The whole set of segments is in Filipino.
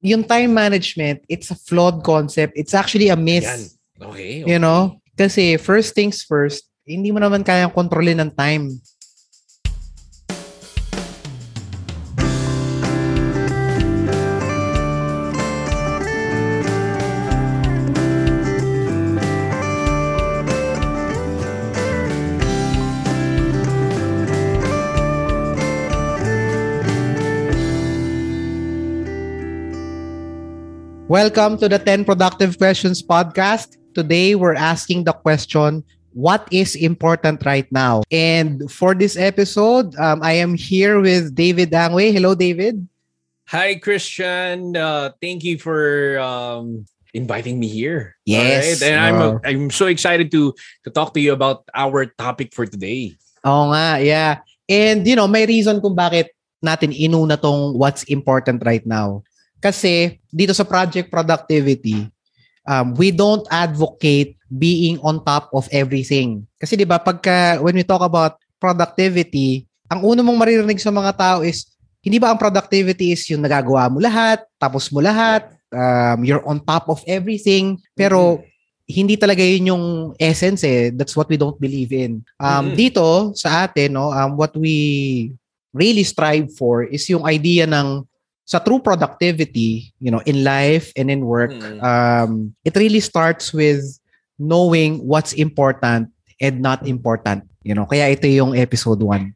yung time management, it's a flawed concept. It's actually a myth. Yan. Okay, okay. You know? Kasi first things first, hindi mo naman kayang kontrolin ng time. Welcome to the 10 Productive Questions podcast. Today, we're asking the question, what is important right now? And for this episode, um, I am here with David Angway. Hello, David. Hi, Christian. Uh, thank you for um, inviting me here. Yes. And I'm Oh. I'm so excited to to talk to you about our topic for today. Oh, nga, yeah. And you know, may reason kung bakit natin inuna tong what's important right now. Kasi dito sa project productivity, um, we don't advocate being on top of everything. Kasi 'di ba pagka when we talk about productivity, ang uno mong maririnig sa mga tao is hindi ba ang productivity is yung nagagawa mo lahat, tapos mo lahat, um, you're on top of everything, pero hindi talaga yun yung essence eh. That's what we don't believe in. Um, Mhm. Dito sa atin, no, um, what we really strive for is yung idea ng sa true productivity, you know, in life and in work, Mhm. um, it really starts with knowing what's important and not important. You know, kaya ito yung episode 1.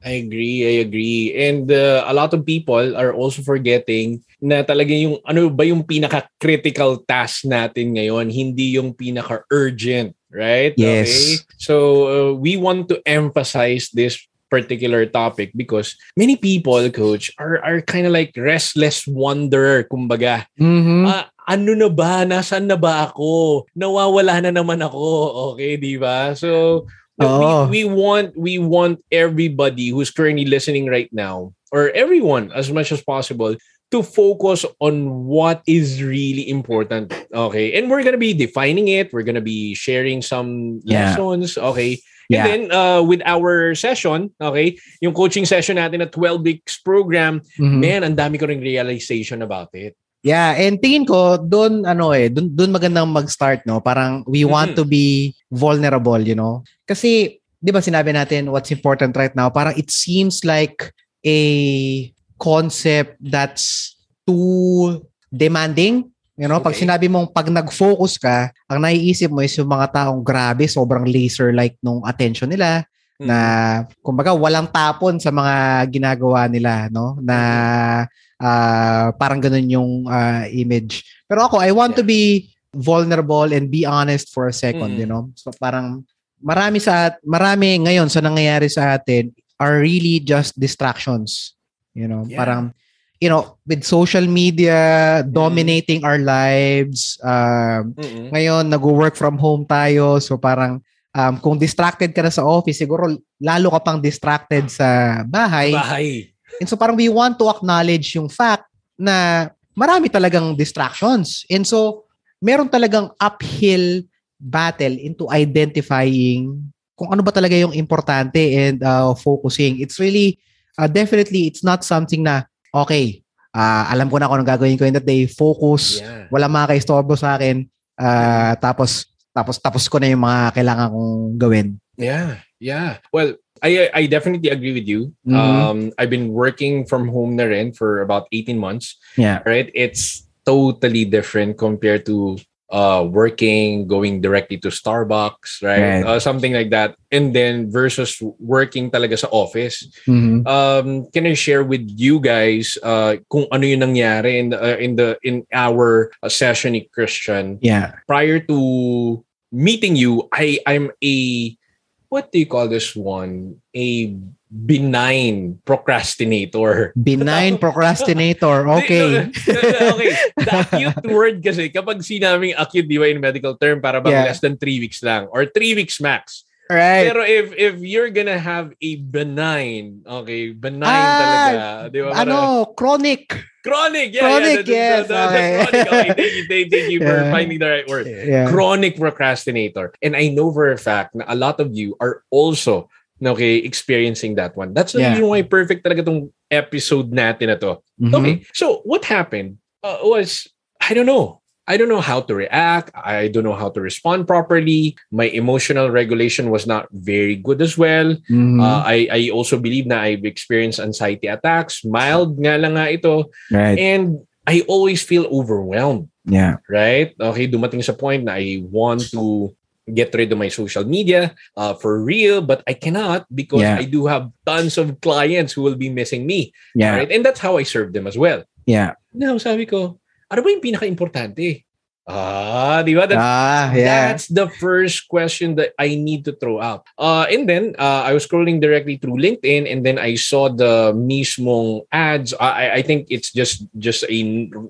I agree, I agree. And uh, a lot of people are also forgetting na talaga yung ano ba yung pinaka-critical task natin ngayon, hindi yung pinaka-urgent, right? Yes. Okay? So uh, we want to emphasize this particular topic because many people, coach, are are kind of like restless wanderer, kumbaga. Mhm. Ah, ano na ba? Nasaan na ba ako? Nawawala na naman ako. Okay, di ba? So, Oo. we, we want we want everybody who's currently listening right now or everyone as much as possible to focus on what is really important. Okay? And we're going to be defining it. We're going to be sharing some Yeah. lessons, okay? And Yeah. then uh, with our session, okay, yung coaching session natin na 12 weeks program, Mhm. man, ang dami ko ring realization about it. Yeah, and tingin ko doon ano eh, doon doon magandang mag-start no. Parang we want Mhm. to be vulnerable, you know. Kasi 'di ba sinabi natin what's important right now, parang it seems like a concept that's too demanding. You know, pag Okay. sinabi mong pag nag-focus ka, ang naiisip mo is yung mga taong grabe, sobrang laser-like nung attention nila Mm. na kumbaga walang tapon sa mga ginagawa nila no na ah, parang ganun yung ah, image pero ako I want to be vulnerable and be honest for a second Mm. you know so parang marami sa marami ngayon sa nangyayari sa atin are really just distractions you know Yeah. parang you know with social media dominating our lives um ngayon nag-work from home tayo. So parang um, kung distracted ka na sa office siguro lalo ka pang distracted sa bahay. Bahay. and so parang we want to acknowledge yung fact na marami talagang distractions. And so meron talagang uphill battle into identifying kung ano ba talaga yung importante and uh, focusing. It's really uh, definitely it's not something na okay ah, alam ko na kung anong gagawin ko in that day focus Yeah. wala makakaistorbo sa akin. Ah, tapos tapos tapos ko na yung mga kailangan kong gawin. Yeah, yeah. Well, I I definitely agree with you. Mhm. Um, I've been working from home na rin for about 18 months. Yeah. Right? It's totally different compared to uh working, going directly to Starbucks, right? Right. Uh, something like that. And then versus working talaga sa office. Mhm. Um, can I share with you guys uh kung ano yung nangyari in the, uh, in the in our uh, session ni Christian Yeah. prior to meeting you, I I'm a what do you call this one? A benign procrastinator. Benign procrastinator. Okay. okay. The acute word kasi kapag sinabing acute, di ba in medical term, para bang Yeah. less than three weeks lang or three weeks max. Right. Pero if if you're gonna have a benign, okay, benign Ah, talaga, di ba? Parang- ano, chronic. Chronic, yeah, Chronic, yeah. yes, the- the- the- the chronic. Okay, thank you, thank, thank you for finding the right word. Yeah. Chronic procrastinator. And I know for a fact na a lot of you are also okay, experiencing that one. That's the Yeah. reason why perfect talaga tong episode natin na to. Mhm. Okay, so what happened? uh, was I don't know. I don't know how to react. I don't know how to respond properly. My emotional regulation was not very good as well. Mhm. Uh, I, I also believe na I've experienced anxiety attacks. Mild nga lang nga ito. right. And I always feel overwhelmed. Yeah. right? Okay, dumating sa point na I want to get rid of my social media uh, for real, but I cannot because Yeah. I do have tons of clients who will be missing me, Yeah. right? And that's how I serve them as well. Yeah. Now, sabi ko, ano ba yung pinaka-importante? Ah, di ba? That's, Ah, yeah. that's the first question that I need to throw out. Uh, and then, uh, I was scrolling directly through LinkedIn and then I saw the mismong ads. I, I think it's just just a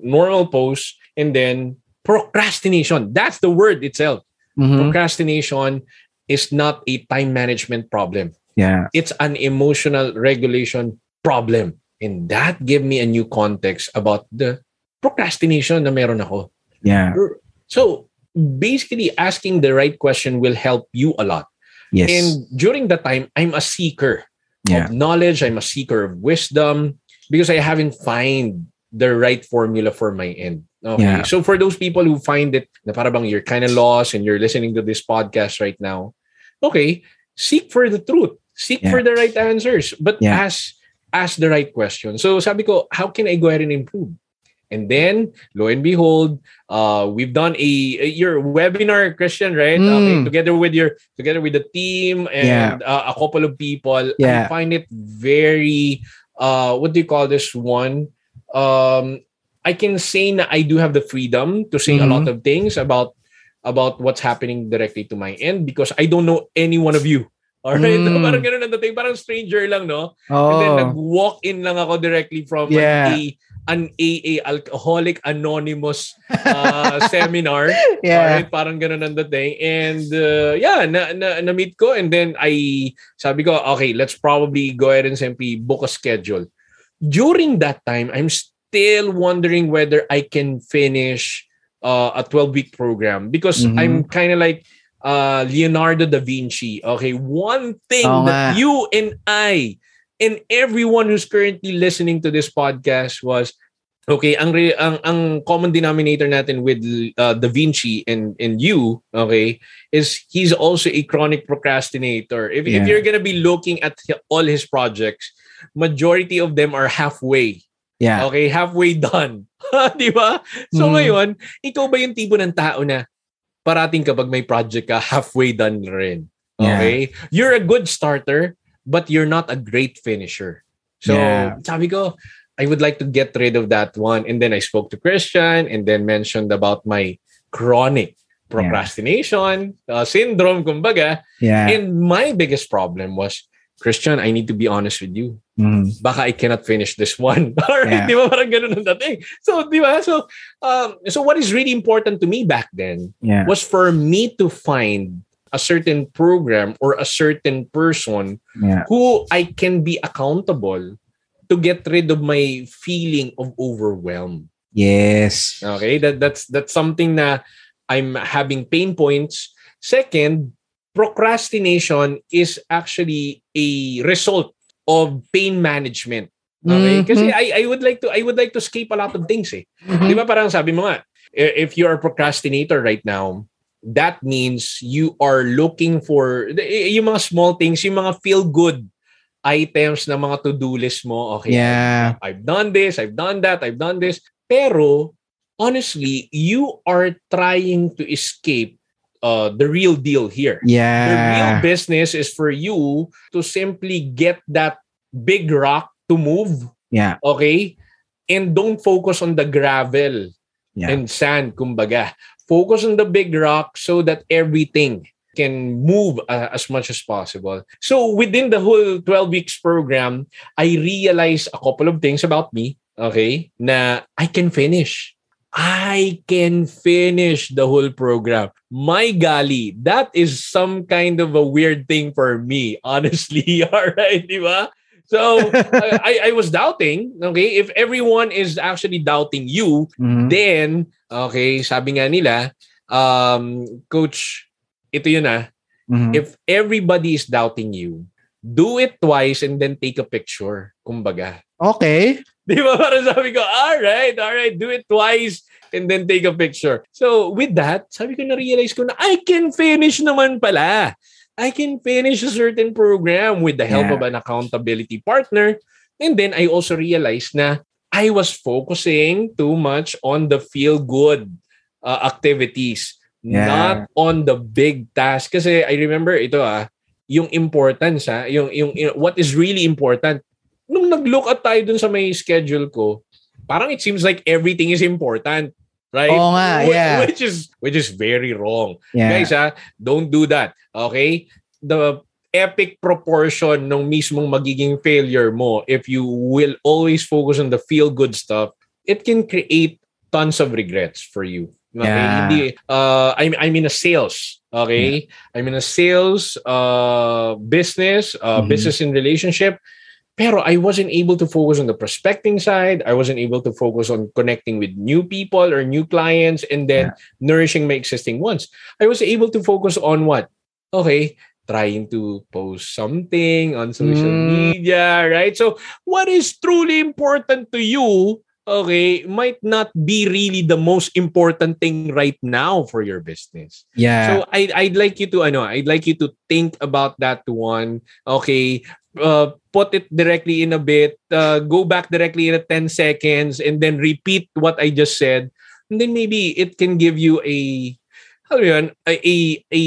normal post and then procrastination. That's the word itself. Mhm. Procrastination is not a time management problem. Yeah. It's an emotional regulation problem. And that gave me a new context about the procrastination na meron ako. Yeah. So basically, asking the right question will help you a lot. Yes. And during that time, I'm a seeker Yeah. of knowledge. I'm a seeker of wisdom because I haven't find the right formula for my end. Okay. Yeah. So for those people who find it na para bang you're kind of lost and you're listening to this podcast right now, okay, seek for the truth. Seek Yeah. for the right answers. But Yeah. ask ask the right question. So sabi ko, how can I go ahead and improve? And then, lo and behold, uh, we've done a, a- your webinar, Christian, right? Mm. Okay, together with your together with the team and uh, a couple of people. I find it very uh, what do you call this one? Um, I can say na I do have the freedom to say a Mhm. lot of things about about what's happening directly to my end because I don't know any one of you. Alright? Mm. parang ganun ang dating. Parang stranger lang, no? And oh. then nag-walk in lang ako directly from Yeah. an, A, an AA, Alcoholic Anonymous uh, seminar. yeah. Alright? Parang ganun ang dating. And uh, yeah, na, na, na-meet ko and then I, sabi ko, okay, let's probably go ahead and simply book a schedule. During that time, I'm still wondering whether I can finish uh, a 12-week program because Mhm. I'm kind of like uh, Leonardo da Vinci. Okay, one thing Oo that you and I and everyone who's currently listening to this podcast was okay ang re- ang ang common denominator natin with uh, Da Vinci and and you okay is he's also a chronic procrastinator if if you're gonna be looking at all his projects majority of them are halfway Yeah. okay halfway done di ba so Mm. ngayon ikaw ba yung tipo ng tao na parating kapag may project ka halfway done rin Yeah. okay you're a good starter but you're not a great finisher so Yeah. sabi ko I would like to get rid of that one and then I spoke to Christian and then mentioned about my chronic procrastination uh, syndrome kumbaga Yeah. and my biggest problem was Christian I need to be honest with you Mhm. baka I cannot finish this one. Alright, Yeah. di ba? Parang ganun ang dating. So, di ba? So, um, so what is really important to me back then Yeah. was for me to find a certain program or a certain person Yeah. who I can be accountable to get rid of my feeling of overwhelm. Yes. Okay, that that's that's something na I'm having pain points. Second, procrastination is actually a result of pain management. Okay? Mhm. Kasi I I would like to I would like to escape a lot of things eh. Mhm. Di ba parang sabi mo nga, if you're a procrastinator right now, that means you are looking for yung mga small things, yung mga feel good items na mga to-do list mo. Okay, Yeah. I've done this, I've done that, I've done this. Pero honestly, you are trying to escape uh, the real deal here. Yeah. The real business is for you to simply get that big rock to move, Yeah. okay? And don't focus on the gravel Yeah. and sand, kumbaga. Focus on the big rock so that everything can move uh, as much as possible. So within the whole 12 weeks program, I realized a couple of things about me, okay, na I can finish. I can finish the whole program. My golly, that is some kind of a weird thing for me, honestly. All right, di ba? So I, I was doubting, okay, if everyone is actually doubting you, Mhm. then, okay, sabi nga nila, um, coach, ito yun ah, Mhm. if everybody is doubting you, do it twice and then take a picture. Kumbaga. Okay. Di ba? Parang sabi ko, alright, alright, do it twice and then take a picture. So with that, sabi ko na-realize ko na I can finish naman pala. I can finish a certain program with the help Yeah. of an accountability partner. And then I also realized na I was focusing too much on the feel-good uh, activities, Yeah. not on the big task. Kasi I remember ito ah, yung importance ah, yung, yung, yung what is really important. Nung nag-look at tayo dun sa may schedule ko, parang it seems like everything is important. Right? Oo nga, Wh- yeah. Which is which is very wrong. Yeah. Guys, ah, don't do that. Okay? The epic proportion ng mismong magiging failure mo if you will always focus on the feel-good stuff, it can create tons of regrets for you. Okay? Yeah. Hindi, uh, I'm, I'm in a sales. Okay? I'm in a sales uh, business, uh, Mhm. business in relationship. Pero I wasn't able to focus on the prospecting side. I wasn't able to focus on connecting with new people or new clients and then nourishing my existing ones. I was able to focus on what? Okay, trying to post something on social Mm. media, right? So, what is truly important to you, okay, might not be really the most important thing right now for your business. Yeah. So I I'd like you to ano, I'd like you to think about that one. Okay, uh, put it directly in a bit, uh, go back directly in a 10 seconds and then repeat what I just said. And then maybe it can give you a ano yun, a a a,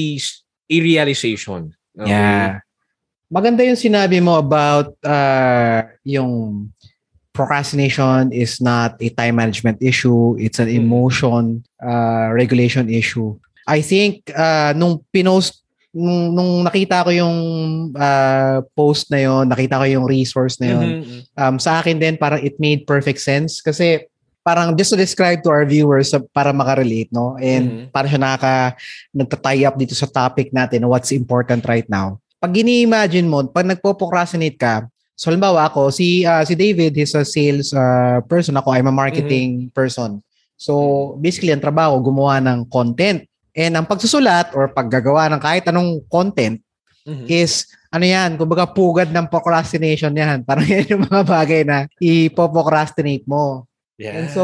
a realization. Okay? Yeah. Maganda yung sinabi mo about uh, yung procrastination is not a time management issue. It's an Mm. emotion uh, regulation issue. I think uh, nung pinost nung, nung nakita ko yung uh, post na yon, nakita ko yung resource na yon. Mhm. Um, sa akin din parang it made perfect sense kasi parang just to describe to our viewers para makarelate no and Mhm. para siya nakaka nagta-tie up dito sa topic natin what's important right now pag ini-imagine mo pag nagpo-procrastinate ka so halimbawa ako si uh, si David is a sales uh, person ako I'm a marketing person so basically ang trabaho gumawa ng content and ang pagsusulat or paggagawa ng kahit anong content Mhm. is ano yan, kumbaga pugad ng procrastination yan. Parang yan yung mga bagay na ipo-procrastinate mo. Yeah. And so,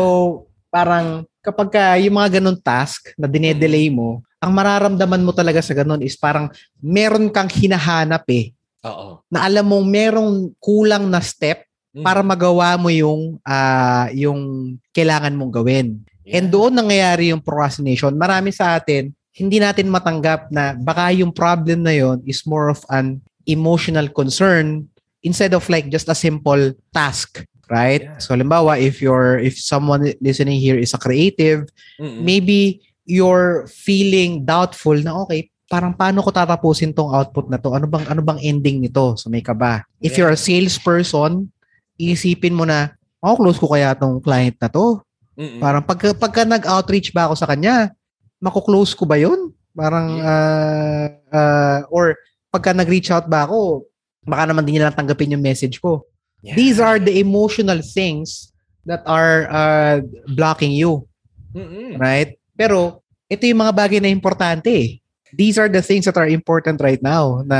parang kapag ka yung mga ganun task na dinedelay mo, ang mararamdaman mo talaga sa ganun is parang meron kang hinahanap eh. Oo. Na alam mong merong kulang na step Mhm. para magawa mo yung ah, yung kailangan mong gawin. Yeah. And doon nangyayari yung procrastination. Marami sa atin, hindi natin matanggap na baka yung problem na yon is more of an emotional concern instead of like just a simple task, right? Yeah. So halimbawa, if you're if someone listening here is a creative, Mhm. maybe you're feeling doubtful na okay, parang paano ko tatapusin tong output na to? Ano bang ano bang ending nito? So may ka ba? If Yeah. you're a salesperson, iisipin mo na, oh, close ko kaya tong client na to? Mhm. Parang pagka, pagka nag-outreach ba ako sa kanya, mako-close ko ba yun? Parang, uh, uh, or pagka nag-reach out ba ako, baka naman din nila tanggapin yung message ko. Yeah. These are the emotional things that are uh, blocking you, Mhm. right? Pero, ito yung mga bagay na importante eh. These are the things that are important right now na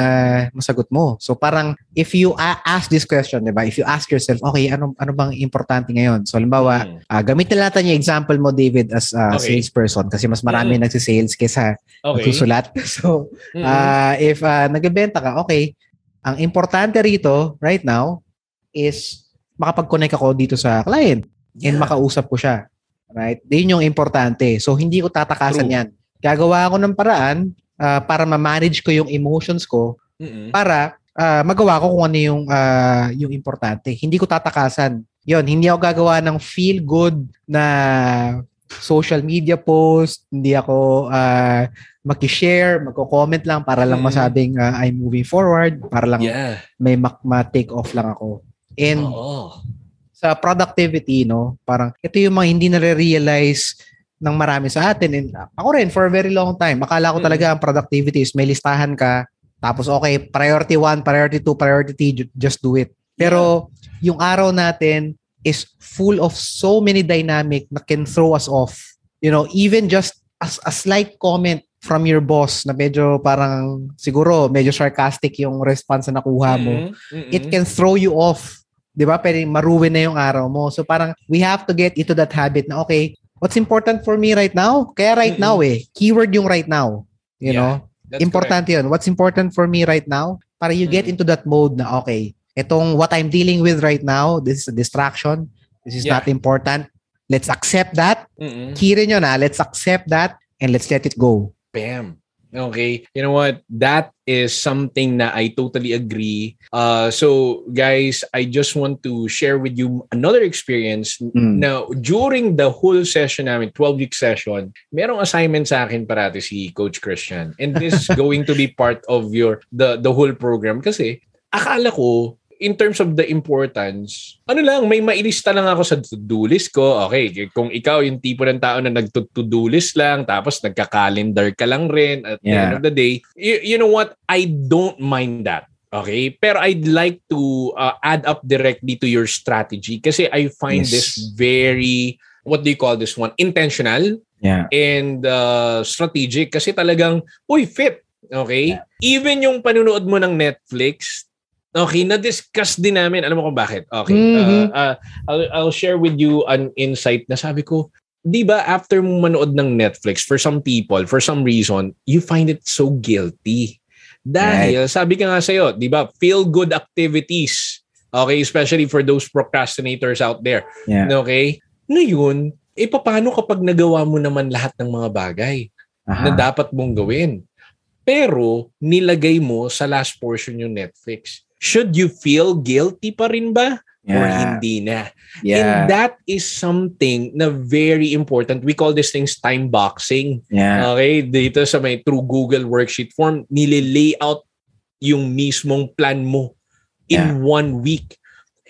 masagot mo. So parang if you ask this question, 'di ba? If you ask yourself, okay, ano ano bang importante ngayon? So halimbawa, Mhm. Ah, gamitin natin yung example mo, David, as a Okay. salesperson kasi mas marami Mm. nagsisales kaysa Okay. nagsusulat. So, ah, if uh, nagbebenta ka, okay, ang importante rito right now is makapag-connect ako dito sa client and Yeah. makausap ko siya. Right? Yun yung importante. So, hindi ko tatakasan True. yan. Gagawa ako ng paraan ah, para ma-manage ko yung emotions ko Mhm. para ah, magawa ko kung ano yung ah, yung importante. Hindi ko tatakasan. Yon, hindi ako gagawa ng feel good na social media post, hindi ako uh, maki-share, magko-comment lang para lang Mm. masabing ah, I'm moving forward, para lang Yeah. may ma-take off lang ako. And Oo. sa productivity, no, parang ito yung mga hindi nare-realize ng marami sa atin. And ako rin, for a very long time, akala ko Mm. talaga ang productivity is may listahan ka, tapos okay, priority 1, priority 2, priority 3, ju- just do it. Pero yung araw natin is full of so many dynamic that can throw us off. You know, even just as a slight comment from your boss na medyo parang siguro medyo sarcastic yung response na nakuha mo, Mm-mm. it can throw you off. 'Di ba? Pwede maruin na yung araw mo. So parang we have to get into that habit na okay, what's important for me right now? Kaya right Mm-mm. now eh. Keyword yung right now. You Yeah, know? That's Importante yun. What's important for me right now? Para you get Mm. into that mode na okay, itong what I'm dealing with right now, this is a distraction. This is Yeah. not important. Let's accept that. correct. Mm-mm. Kirin yun na. Let's accept that and let's let it go. Bam. Okay. You know what? That is something na I totally agree. Uh, so, guys, I just want to share with you another experience. Mm. Now, during the whole session namin, 12-week session, merong assignment sa akin parati si Coach Christian. And this is going to be part of your the the whole program kasi akala ko in terms of the importance, ano lang, may mailista lang ako sa to-do list ko. Okay, kung ikaw yung tipo ng tao na nag-to-do list lang, tapos nagka-calendar ka lang rin at the Yeah. end of the day, you, you know what? I don't mind that. Okay? Pero I'd like to uh, add up directly to your strategy kasi I find Yes. this very, what do you call this one? Intentional Yeah. and uh, strategic kasi talagang, uy, fit. Okay? Yeah. Even yung panunood mo ng Netflix, okay, na-discuss din namin. Alam mo kung bakit? Okay. Mhm. Uh, uh, I'll, I'll share with you an insight na sabi ko, di ba after mo manood ng Netflix, for some people, for some reason, you find it so guilty. Dahil, sabi ka nga sa'yo, di ba, feel-good activities. Okay, especially for those procrastinators out there. Yeah. Okay? Ngayon, eh paano kapag nagawa mo naman lahat ng mga bagay na Aha. dapat mong gawin? Pero nilagay mo sa last portion yung Netflix. Should you feel guilty pa rin ba? Or Yeah. hindi na? Yeah. And that is something na very important. We call these things time boxing. Yeah. Okay? Dito sa may through Google worksheet form, nililayout yung mismong plan mo in Yeah. one week.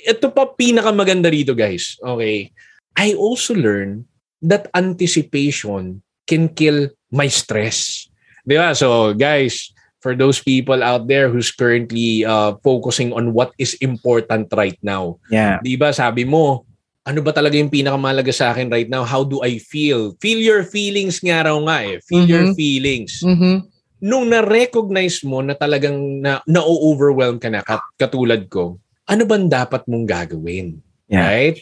Ito pa pinakamaganda rito, guys. Okay? I also learned that anticipation can kill my stress. Di ba? So, guys, for those people out there who's currently uh, focusing on what is important right now, Yeah. Di ba sabi mo, ano ba talaga yung pinakamalaga sa akin right now? How do I feel? Feel your feelings nga raw nga eh. Feel your Mhm. feelings. Mhm. Nung na-recognize mo na talagang na, na-overwhelm ka na kat, katulad ko, ano bang dapat mong gagawin? Yeah. Right?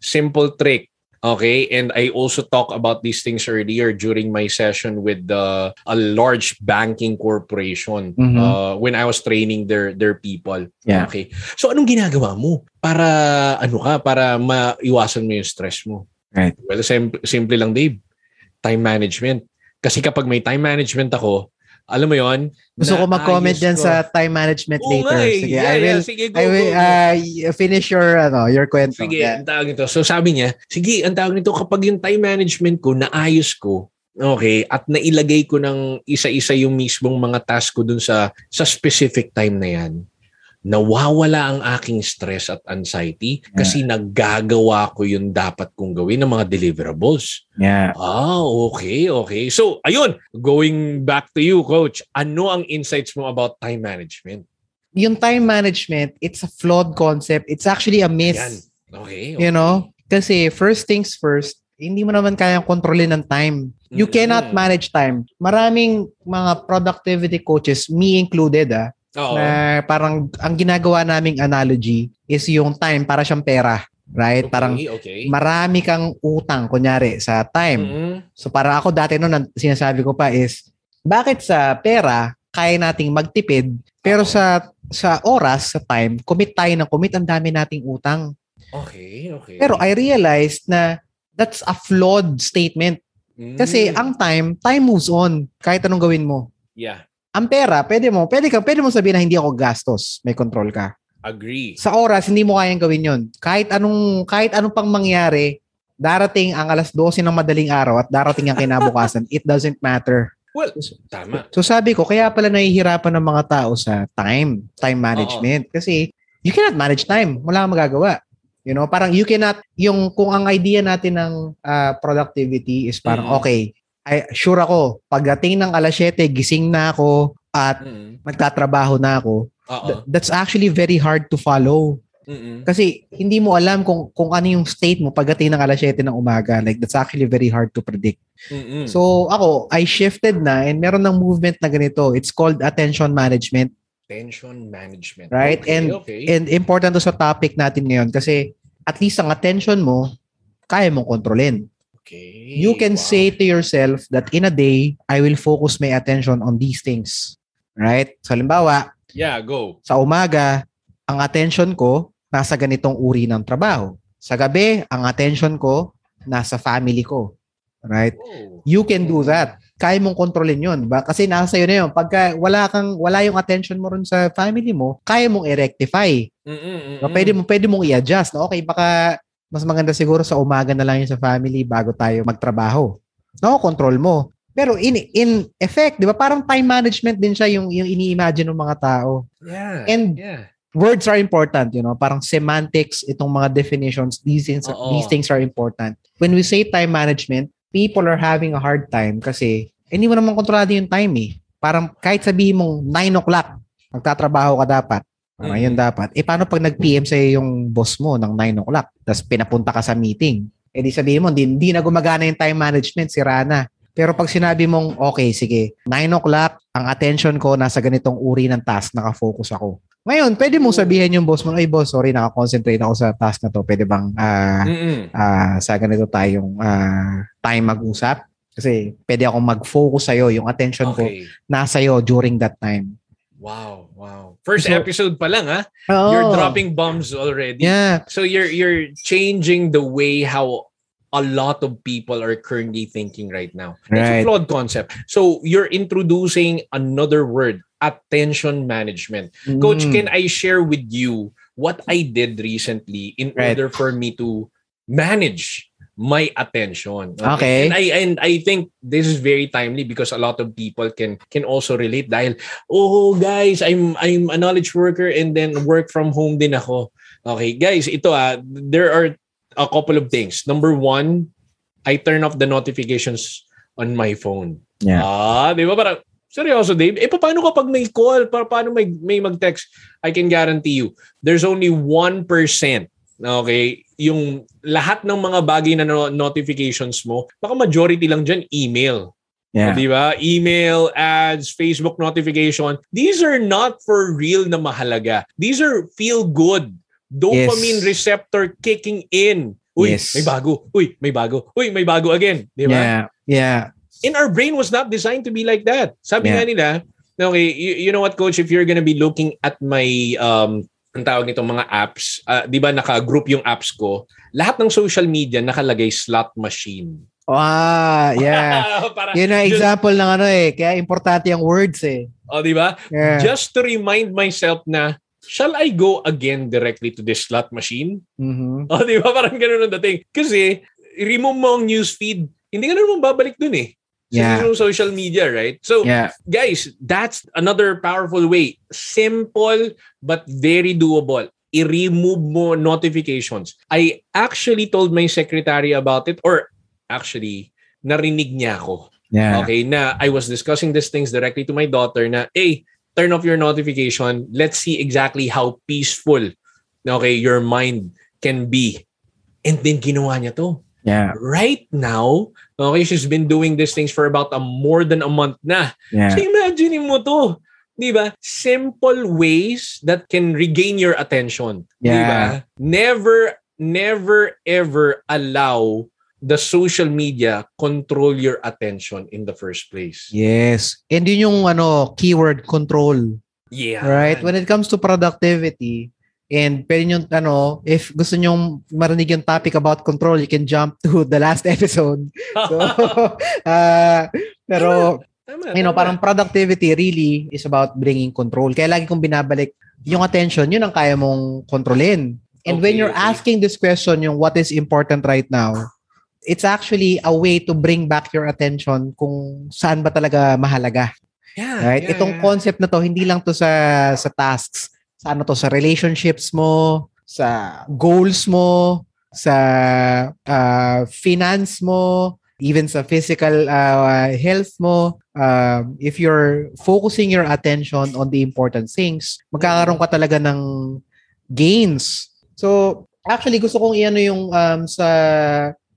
Simple trick. Okay, and I also talk about these things earlier during my session with the a large banking corporation Mhm. uh, when I was training their their people. Yeah. Okay. So anong ginagawa mo para ano ka para maiwasan mo yung stress mo? Right. Well, sim- simple lang, Dave. Time management. Kasi kapag may time management ako, alam mo 'yon, Gusto ko mag-comment ko. sa time management Oo later. nga eh. Sige, Yeah, I will yeah. Sige, go, I will go, go. uh, finish your ano, your kwento. Sige, Yeah. ang tawag nito. So sabi niya, sige, ang tawag nito kapag yung time management ko naayos ko, okay, at nailagay ko ng isa-isa yung mismong mga task ko dun sa sa specific time na yan, nawawala ang aking stress at anxiety kasi naggagawa ko yung dapat kong gawin ng mga deliverables. Yeah. Ah, okay, okay. So, ayun, going back to you, coach. Ano ang insights mo about time management? Yung time management, it's a flawed concept. It's actually a myth. Yan. Okay, okay. You know? Kasi first things first, hindi mo naman kayang kontrolin ng time. You cannot manage time. Maraming mga productivity coaches, me included ah, Oo. na parang ang ginagawa naming analogy is yung time para siyang pera. Right? Okay, Parang okay. marami kang utang, kunyari, sa time. Mm-mm. So para ako dati noon sinasabi ko pa is bakit sa pera kaya nating magtipid pero sa sa oras, sa time, commit tayo ng commit ang dami nating utang. Okay, okay. Pero I realized na that's a flawed statement Mm. kasi ang time, time moves on kahit anong gawin mo. Yeah, Ang pera, pwede mo, pwede ka, pwede mo sabihin na hindi ako gastos, may control ka. agree. Sa oras, hindi mo kayang gawin 'yon. Kahit anong kahit anong pang mangyari, darating ang alas 12 ng madaling araw at darating ang kinabukasan, it doesn't matter. Well, tama. So sabi ko, kaya pala nahihirapan ng mga tao sa time, time management. Kasi you cannot manage time. Wala kang magagawa. You know, parang you cannot, yung kung ang idea natin ng ah, productivity is parang, Mhm. okay, ay, sure ako, pagdating ng alas 7, gising na ako at Mm. nagtatrabaho na ako. Th- that's actually very hard to follow. Mm-mm. Kasi hindi mo alam kung kung ano yung state mo pagdating ng alas 7 ng umaga. Like that's actually very hard to predict. Mm-mm. So ako, I shifted na and meron ng movement na ganito. It's called attention management. tension management. Right? Okay, And- okay. And important to sa topic natin ngayon kasi at least ang attention mo, kaya mong kontrolin. Okay. You can Wow. say to yourself that in a day, I will focus my attention on these things. Right? So, halimbawa, Yeah, go. sa umaga, ang attention ko nasa ganitong uri ng trabaho. Sa gabi, ang attention ko nasa family ko. Right? Whoa. You can do that. Kaya mong kontrolin yun. Ba? Kasi nasa iyo na yun. Pagka wala, kang, wala yung attention mo rin sa family mo, kaya mong i-rectify. Mm-mm, No, pwede mo pwede mong i-adjust. No? Okay, baka mas maganda siguro sa umaga na lang yun sa family bago tayo magtrabaho. No, control mo. Pero in in effect, 'di ba? Parang time management din siya yung yung ini-imagine ng mga tao. Yeah. And- yeah. Words are important, you know. Parang semantics, itong mga definitions, these things Oo. these things are important. When we say time management, people are having a hard time kasi hindi mo naman kontrolado yung time eh. Parang kahit sabihin mong 9 o'clock, magtatrabaho ka dapat. Parang Mhm. yun dapat. Eh, paano pag nag-PM sa'yo yung boss mo ng 9 o'clock, tapos pinapunta ka sa meeting? Eh, di sabihin mo, di, di na gumagana yung time management, sira na. Pero pag sinabi mong, okay, sige, 9 o'clock, ang attention ko nasa ganitong uri ng task, nakafocus ako. Ngayon, pwede mong sabihin yung boss mo, ay boss, sorry, nakakonsentrate ako sa task na to. Pwede bang ah, Mm-mm. ah, sa ganito tayong ah, time mag-usap? Kasi pwede akong mag-focus sa'yo. Yung attention ko Okay. nasa iyo during that time. Wow, wow. First So- episode pa lang, ha? Oh. You're dropping bombs already. Yeah. So you're you're changing the way how a lot of people are currently thinking right now. It's a Right. flawed concept. So you're introducing another word, attention management. Coach, Mm. can I share with you what I did recently in Right. order for me to manage my attention? Okay. And I and I think this is very timely because a lot of people can can also relate dahil oh guys, I'm I'm a knowledge worker and then work from home din ako. Okay, guys, ito ah, there are a couple of things. Number one, I turn off the notifications on my phone. Yeah. Ah, di ba? Parang, seryoso, Dave? Eh, paano kapag may call? Pa- Paano may, may mag-text? I can guarantee you, there's only 1%. Okay? Yung lahat ng mga bagay na no- notifications mo, baka majority lang dyan, email. Yeah. Di ba? Email, ads, Facebook notification. These are not for real na mahalaga. These are feel good. Dopamine Yes. receptor kicking in. Uy, Yes. may bago. Uy, may bago. Uy, may bago again. Di ba? Yeah. Yeah. and our brain was not designed to be like that. Sabi Yeah. nga nila, okay, you, you know what coach, if you're gonna be looking at my um ang tawag nitong mga apps, ah, 'di ba naka-group yung apps ko, lahat ng social media nakalagay slot machine. Ah, yeah. Para, Yun ang just- example ng ano eh. Kaya importante yung words eh. oh, 'di ba? Yeah. Just to remind myself na shall I go again directly to this slot machine? Mhm. Oh, 'di ba? Parang ganoon ang dating. Kasi remove mo ang newsfeed, hindi ka na naman babalik dun eh. Yeah. mismong social media, right? So, Yeah. guys, that's another powerful way. Simple but very doable. I-remove mo notifications. I actually told my secretary about it or actually narinig niya ako. Yeah. Okay, na I was discussing these things directly to my daughter na, hey, turn off your notification. Let's see exactly how peaceful okay, your mind can be. And then ginawa niya to Yeah. right now, okay, she's been doing these things for about a more than a month na. Yeah. So imagine mo to. Di ba? Simple ways that can regain your attention. Di Yeah. ba? Never, never, ever allow the social media control your attention in the first place. Yes. And yun yung ano, keyword control. Yeah. Right? When it comes to productivity, and pwede nyo, ano, if gusto nyo marinig yung topic about control, you can jump to the last episode. So, uh, pero, Tama, you know, tama. parang productivity really is about bringing control. Kaya lagi kong binabalik, yung attention, yun ang kaya mong kontrolin. And when Okay, you're okay. asking this question, yung what is important right now, it's actually a way to bring back your attention kung saan ba talaga mahalaga. yeah, Right? yeah, Itong yeah. concept na to, hindi lang to sa sa tasks. Sa ano to, sa relationships mo, sa goals mo, sa uh, finance mo, even sa physical uh, health mo. Um, if you're focusing your attention on the important things, magkakaroon ka talaga ng gains So, actually, gusto kong iano yung um, sa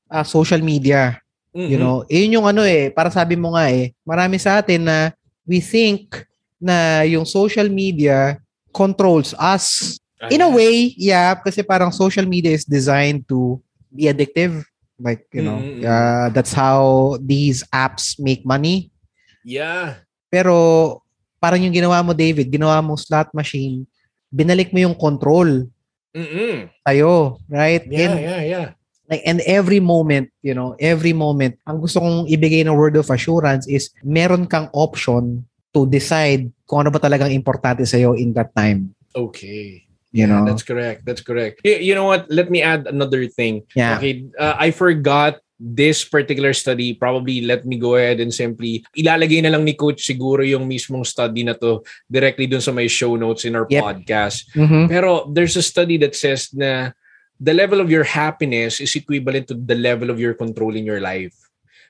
uh, social media. Mhm. You know, yun yung ano eh, para sabi mo nga eh, marami sa atin na we think na yung social media controls us. In a way, yeah, kasi parang social media is designed to be addictive. Like, you know, mm. uh, that's how these apps make money. Yeah. Pero parang yung ginawa mo, David, ginawa mo slot machine, binalik mo yung control Mm-mm. tayo, right? Yeah, and, yeah, yeah. like, and every moment, you know, every moment, ang gusto kong ibigay ng word of assurance is meron kang option to decide kung ano ba talagang importante sa'yo in that time. Okay. You Yeah, know? that's correct. That's correct. Y- You know what? Let me add another thing. Yeah. Okay, uh, I forgot this particular study. Probably let me go ahead and simply ilalagay na lang ni coach siguro yung mismong study na to directly dun sa may show notes in our Yep. podcast. Mhm. Pero there's a study that says na the level of your happiness is equivalent to the level of your control in your life.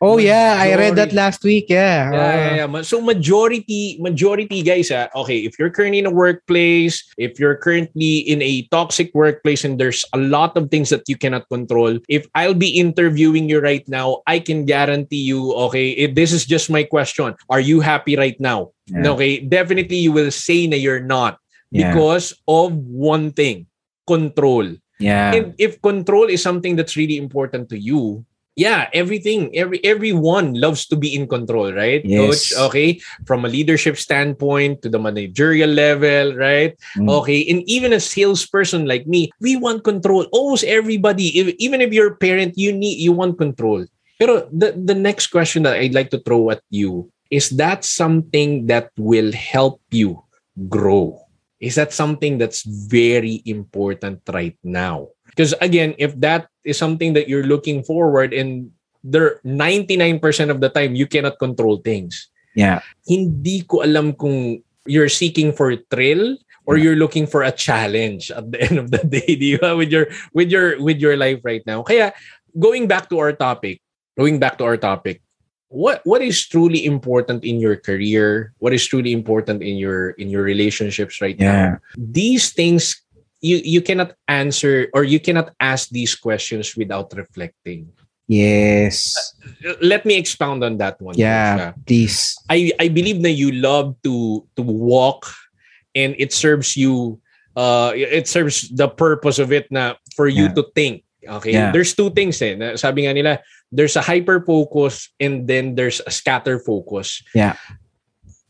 Oh yeah, I read that last week, yeah. Yeah, yeah, yeah. So majority, majority guys, ah, okay, if you're currently in a workplace, if you're currently in a toxic workplace and there's a lot of things that you cannot control, if I'll be interviewing you right now, I can guarantee you, okay, if this is just my question. Are you happy right now? Yeah. Okay, definitely you will say na you're not Yeah. because of one thing, control. Yeah. And if control is something that's really important to you, yeah, everything, every everyone loves to be in control, right? Yes. Coach, okay, from a leadership standpoint to the managerial level, right? Mm. Okay, and even a salesperson like me, we want control. Almost everybody, if, even if you're a parent, you need you want control. Pero the the next question that I'd like to throw at you is that something that will help you grow? Is that something that's very important right now? Because again, if that is something that you're looking forward and there 99% of the time you cannot control things. Yeah. Hindi ko alam kung you're seeking for thrill or you're looking for a challenge at the end of the day, di ba? With your with your with your life right now. Kaya going back to our topic, going back to our topic, what what is truly important in your career? What is truly important in your in your relationships right now? these things you you cannot answer or you cannot ask these questions without reflecting Yes. let me expound on that one Yeah. Coach, Please. i i believe that you love to to walk and it serves you uh it serves the purpose of it na for you Yeah. to think okay Yeah. there's two things eh na- sabi nga nila there's a hyper focus and then there's a scatter focus Yeah.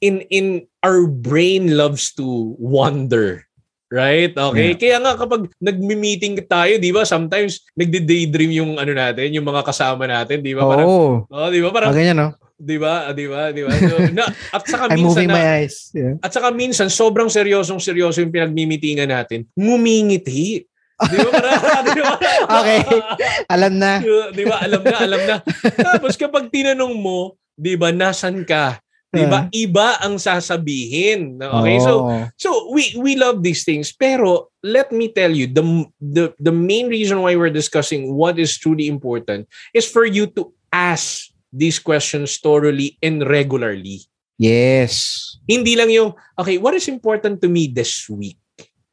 in in our brain loves to wander right? Okay. Kaya nga kapag nagmi-meeting tayo di ba sometimes nagde-daydream yung ano natin yung mga kasama natin di ba? Parang Oo. oh di ba? Parang Oh, ganyan, no? di ba? Di ba? Di ba? So, na, at saka I'm minsan moving na, my eyes. Yeah. at saka minsan sobrang seryosong seryoso yung pinagmimitingan natin. Ngumingiti. Di ba? Parang di ba? Okay. Alam na. di ba? Alam na alam na. Tapos kapag tinanong mo di ba nasan ka di ba iba ang sasabihin okay so Oh. So we we love these things, pero let me tell you the the the main reason why we're discussing what is truly important is for you to ask these questions thoroughly and regularly. Yes. Hindi lang yung okay, what is important to me this week?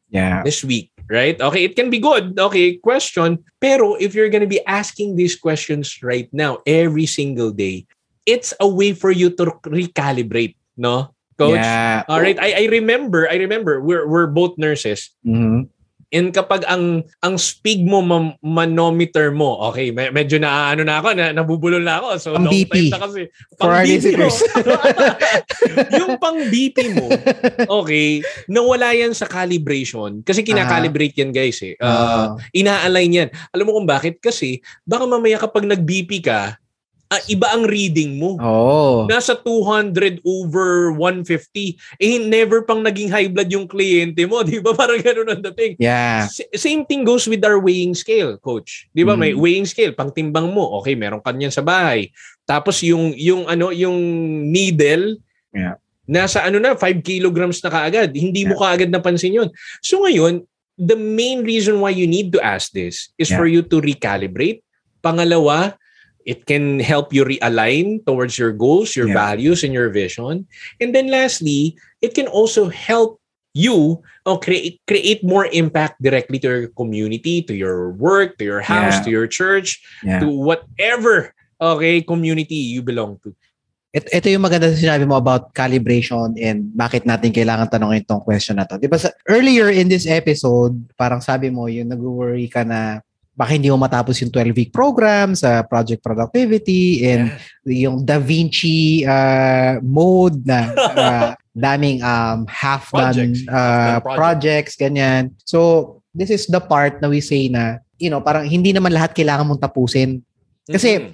Yeah. This week, right? Okay, it can be good. Okay, question, pero if you're going to be asking these questions right now every single day, it's a way for you to recalibrate, no? Coach, Yeah. All right, I I remember, I remember we're we're both nurses. Mhm. And kapag ang ang speed mo ma- manometer mo, okay, me- medyo na ano na ako, na nabubulol na ako. So Pang BP. na kasi. For our listeners. yung pang BP mo, okay, nawala yan sa calibration. Kasi kinakalibrate yan guys eh. Uh, Ah. ina-align yan. Alam mo kung bakit? Kasi baka mamaya kapag nag-BP ka, ah, iba ang reading mo. Oh. nasa 200 over 150 eh never pang naging high blood yung kliyente mo di ba? Parang ganoon ang dating. Yeah. S- same thing goes with our weighing scale coach. Di ba? May Mm. weighing scale pang timbang mo. Okay meron ka niyan sa bahay. Tapos yung yung ano yung needle Yeah. nasa ano na 5 kilograms na kaagad. Hindi mo kaagad napansin yun. So ngayon the main reason why you need to ask this is Yeah. for you to recalibrate. Pangalawa it can help you realign towards your goals, your Yeah. values, and your vision. And then lastly, it can also help you oh, create create more impact directly to your community, to your work, to your house, Yeah. to your church, Yeah. to whatever okay community you belong to. It, ito yung maganda na sinabi mo about calibration and bakit natin kailangan tanongin itong question na to. Di ba sa, earlier in this episode, parang sabi mo, yung nag-worry ka na baka hindi mo matapos yung 12-week program sa project productivity and yung Da Vinci uh, mode na uh, daming um, half-done Projects. uh, Half-done projects, ganyan. So, this is the part na we say na, you know, parang hindi naman lahat kailangan mong tapusin. Kasi, Mhm.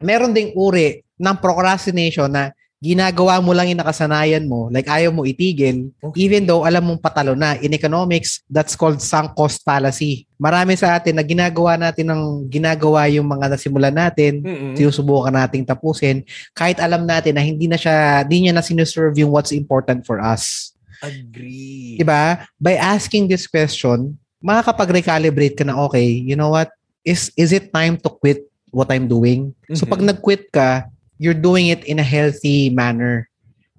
meron ding uri ng procrastination na ginagawa mo lang yung nakasanayan mo, like ayaw mo itigil, Okay. even though alam mong patalo na. In economics, that's called sunk cost fallacy. Marami sa atin na ginagawa natin ng ginagawa yung mga nasimulan natin, Mhm. sinusubukan nating tapusin, kahit alam natin na hindi na siya, hindi niya na sinuserve yung what's important for us. Agree. Diba? By asking this question, makakapag-recalibrate ka na, okay, you know what? Is is it time to quit what I'm doing? So Mhm. pag nag-quit ka, you're doing it in a healthy manner.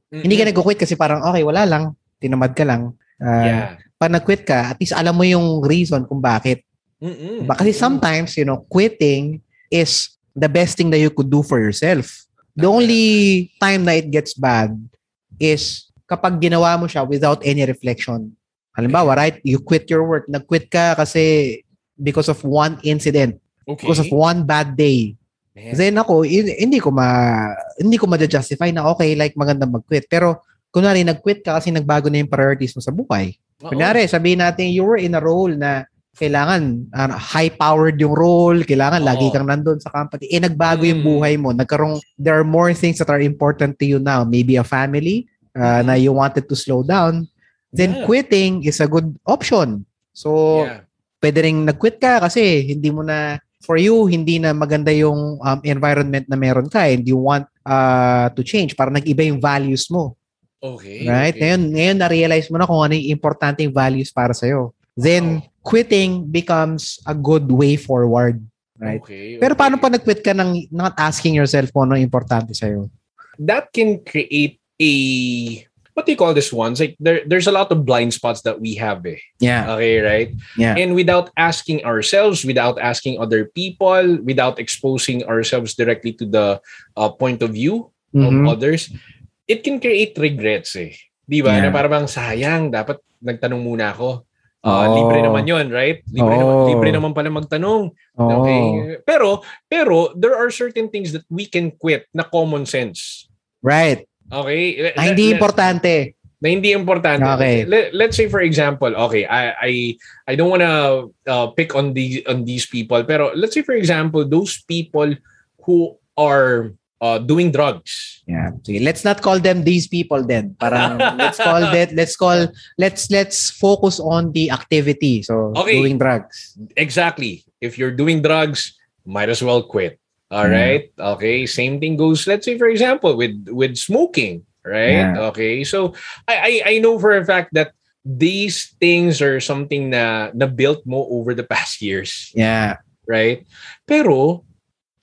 Hindi ka nag-quit kasi parang, okay, wala lang. Tinamad ka lang. Ah, Yeah. Pag nag-quit ka, at least alam mo yung reason kung bakit. Mhm. Ba- Kasi sometimes, you know, quitting is the best thing that you could do for yourself. The only time na it gets bad is kapag ginawa mo siya without any reflection. Halimbawa, right? You quit your work. Nag-quit ka kasi because of one incident, Okay. because of one bad day. Man. Then ako, hin- hindi ko ma hindi ko ma-justify na okay, like magandang mag-quit. Pero kunwari nag-quit ka kasi nagbago na yung priorities mo sa buhay. Oo. Kunyari, sabihin natin you were in a role na kailangan ah, high-powered yung role, kailangan Oo. lagi kang nandun sa company. Eh, nagbago yung Mm. buhay mo. Nagkarong, there are more things that are important to you now. Maybe a family uh, na you wanted to slow down. Then Yeah. quitting is a good option. So, Yeah. pwede rin nag-quit ka kasi hindi mo na, for you, hindi na maganda yung um, environment na meron ka and you want uh, to change para nag-iba yung values mo. Okay. Right? okay. Ngayon, ngayon na-realize mo na kung ano yung importante yung values para sa'yo. Then, Wow. quitting becomes a good way forward. Right? Okay, Pero okay. paano pa nag-quit ka ng not asking yourself kung ano yung importante sa'yo? that can create a what do you call this ones? Like there, there's a lot of blind spots that we have. Eh. Yeah. Okay, right? Yeah. And without asking ourselves, without asking other people, without exposing ourselves directly to the uh, point of view of Mhm. others, it can create regrets eh. Di ba? Yeah. Na parang sayang, dapat nagtanong muna ako. Uh, Oo. Libre naman yon right? Libre, Oo. naman, libre naman pala magtanong. Oo. Okay? Pero, pero, there are certain things that we can quit na common sense. Right. Okay? Na hindi importante. na hindi importante. Okay. Let, let's say for example, okay, I I I don't want to uh, pick on the on these people, pero let's say for example, those people who are uh, doing drugs. Yeah. Sige, let's not call them these people then. Parang let's call that let's call let's let's focus on the activity. So Okay. doing drugs. Exactly. If you're doing drugs, might as well quit. All Yeah. right. Okay. Same thing goes. Let's say for example with with smoking. Right. Yeah. Okay. So I, I I know for a fact that these things are something na na built mo over the past years. Yeah. right? Pero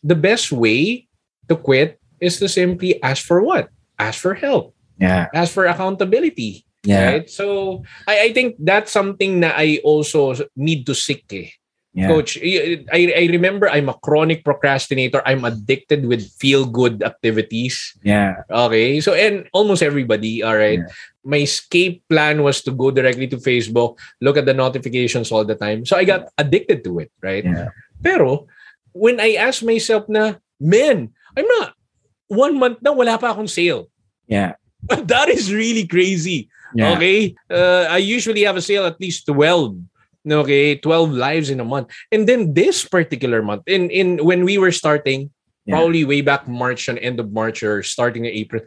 the best way to quit is to simply ask for what? Ask for help. Yeah. Ask for accountability. Yeah. Right? So I, I think that's something that I also need to seek. Eh. Yeah. Coach, I remember I'm a chronic procrastinator. I'm addicted with feel good activities. Yeah. Okay. So, and almost everybody, all right. Yeah. My escape plan was to go directly to Facebook, look at the notifications all the time. So I got addicted to it, right? Yeah. Pero, when I ask myself na, man, I'm not, one month na wala pa akong sale. Yeah. that is really crazy. Yeah. Okay? Uh, I usually have a sale at least 12. Okay, 12 lives in a month. And then this particular month, in in when we were starting, Yeah. probably way back March and end of March or starting in April,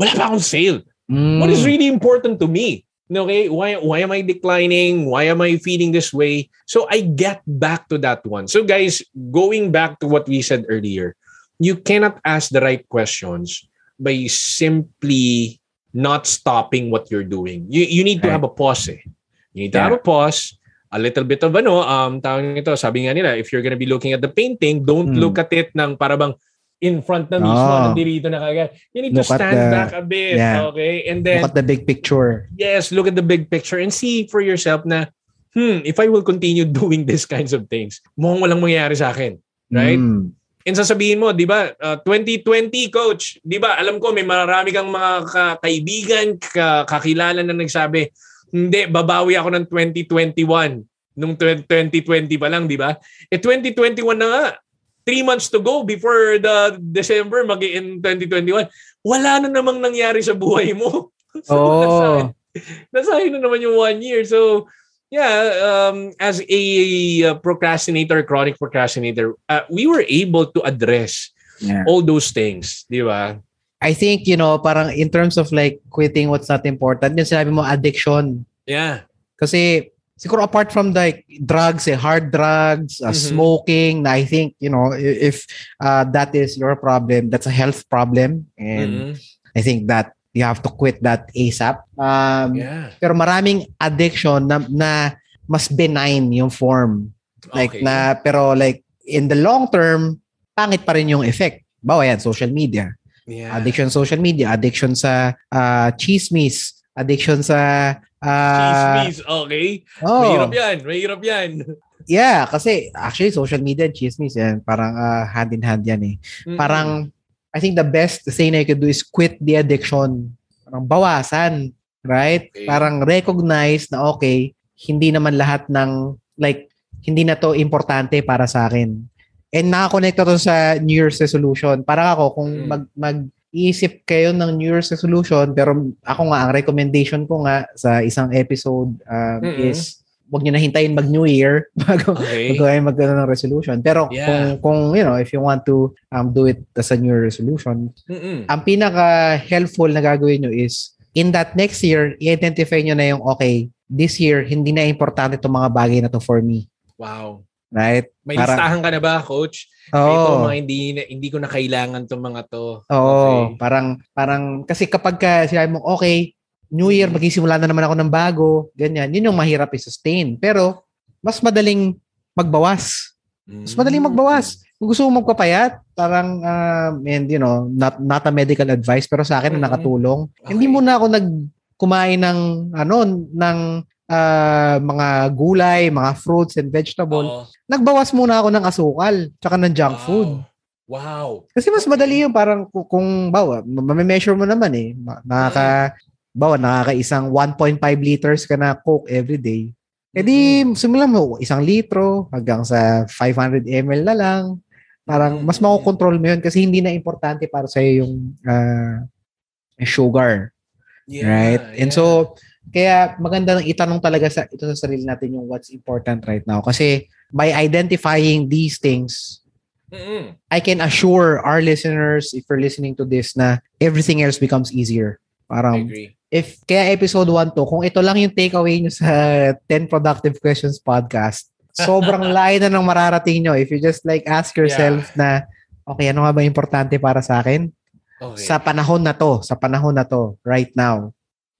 wala pa akong sale. Mm. What is really important to me? Okay, why why am I declining? Why am I feeling this way? So I get back to that one. So guys, going back to what we said earlier, you cannot ask the right questions by simply not stopping what you're doing. You you need to have a pause. Eh. You need to Yeah. have a pause. A little bit of ano, um, tawag nito, sabi nga nila, if you're gonna be looking at the painting, don't Mm. look at it ng parabang, in front na mismo, Oh. nandirito na kagad. You need to Look at stand the- back a bit, Yeah. okay? And then, Look at the big picture. yes, look at the big picture and see for yourself na, hmm, if I will continue doing these kinds of things, mukhang walang mangyayari sa akin. Right? Mm. And sasabihin mo, di ba, uh, 2020, coach, di ba, alam ko may marami kang mga ka- kaibigan, ka- kakilala na nagsabi, hindi, babawi ako ng 2021 nung 20- 2020 pa lang, di ba? Eh, 2021 na nga. Three months to go before the December mag in 2021. Wala na namang nangyari sa buhay mo. so, Oh. nasayang na naman yung one year. So, yeah, um, as a uh, procrastinator, chronic procrastinator, uh, we were able to address Yeah. all those things, di ba? I think, you know, parang in terms of like quitting what's not important, yung sinabi mo, addiction. Yeah. Kasi siguro apart from like drugs, eh, hard drugs, uh, Mhm. smoking, na I think, you know, if uh, that is your problem, that's a health problem. And Mhm. I think that you have to quit that ASAP. Um, Yeah. Pero maraming addiction na, na mas benign yung form. Like Okay. na, pero like in the long term, pangit pa rin yung effect. Bawa yan, social media. Yeah. Addiction sa social media, addiction sa uh, chismis, addiction sa uh, Chismis, okay? Oh, Mahirap yan, mahirap yan. yeah, kasi actually social media and chismis yan, parang uh, hand in hand yan eh. Mm-mm. Parang I think the best thing I could do is quit the addiction. Parang bawasan, right? Okay. Parang recognize na okay, hindi naman lahat ng like hindi na to importante para sa akin. And nakakonect to sa New Year's resolution. Parang ako kung Mm. mag mag iisip kayo ng New Year's resolution pero ako nga ang recommendation ko nga sa isang episode um, is wag niyo na hintayin mag New Year bago Okay. kayo mag ng resolution. Pero Yeah. kung kung you know, if you want to um do it as a New Year resolution, Mm-mm. ang pinaka helpful na gagawin nyo is in that next year, i-identify nyo na yung okay, this year hindi na importante itong mga bagay na to for me. Wow. Right? May Parang- listahan ka na ba, coach? Ito, Oo. mga hindi, na- hindi ko na kailangan itong mga to. Oo, Okay. parang parang kasi kapag ka sinabi mo okay, New Year magsisimula na naman ako ng bago, ganyan. Yun yung mahirap i-sustain. Pero mas madaling magbawas. Mas madaling magbawas. Kung gusto mo magpapayat, parang um, and you know, not not a medical advice pero sa akin Mm-mm. nakatulong. Okay. Hindi muna ako nag kumain ng ano ng ah, mga gulay, mga fruits and vegetable. Oo. Nagbawas muna ako ng asukal tsaka ng junk Wow. food. Wow. Kasi mas madali yung parang ku- kung bawa, ma-measure mo naman eh. Nakaka, bawa, nakaka-isang 1.5 liters ka na Coke every day. E di, simulan mo, isang litro hanggang sa 500 ml na lang. Parang mas Mm. makokontrol mo yun kasi hindi na importante para sa'yo yung ah, sugar. Yeah, right? And yeah. so, kaya maganda nang itanong talaga sa ito sa sarili natin yung what's important right now. Kasi by identifying these things, Mm-mm. I can assure our listeners, if you're listening to this, na everything else becomes easier. I Parang, agree. if, kaya episode 1 to, kung ito lang yung takeaway nyo sa 10 Productive Questions podcast, sobrang layo na ng mararating nyo. If you just like ask yourself na, okay, ano nga ba importante para sa akin? Okay. Sa panahon na to, sa panahon na to, right now,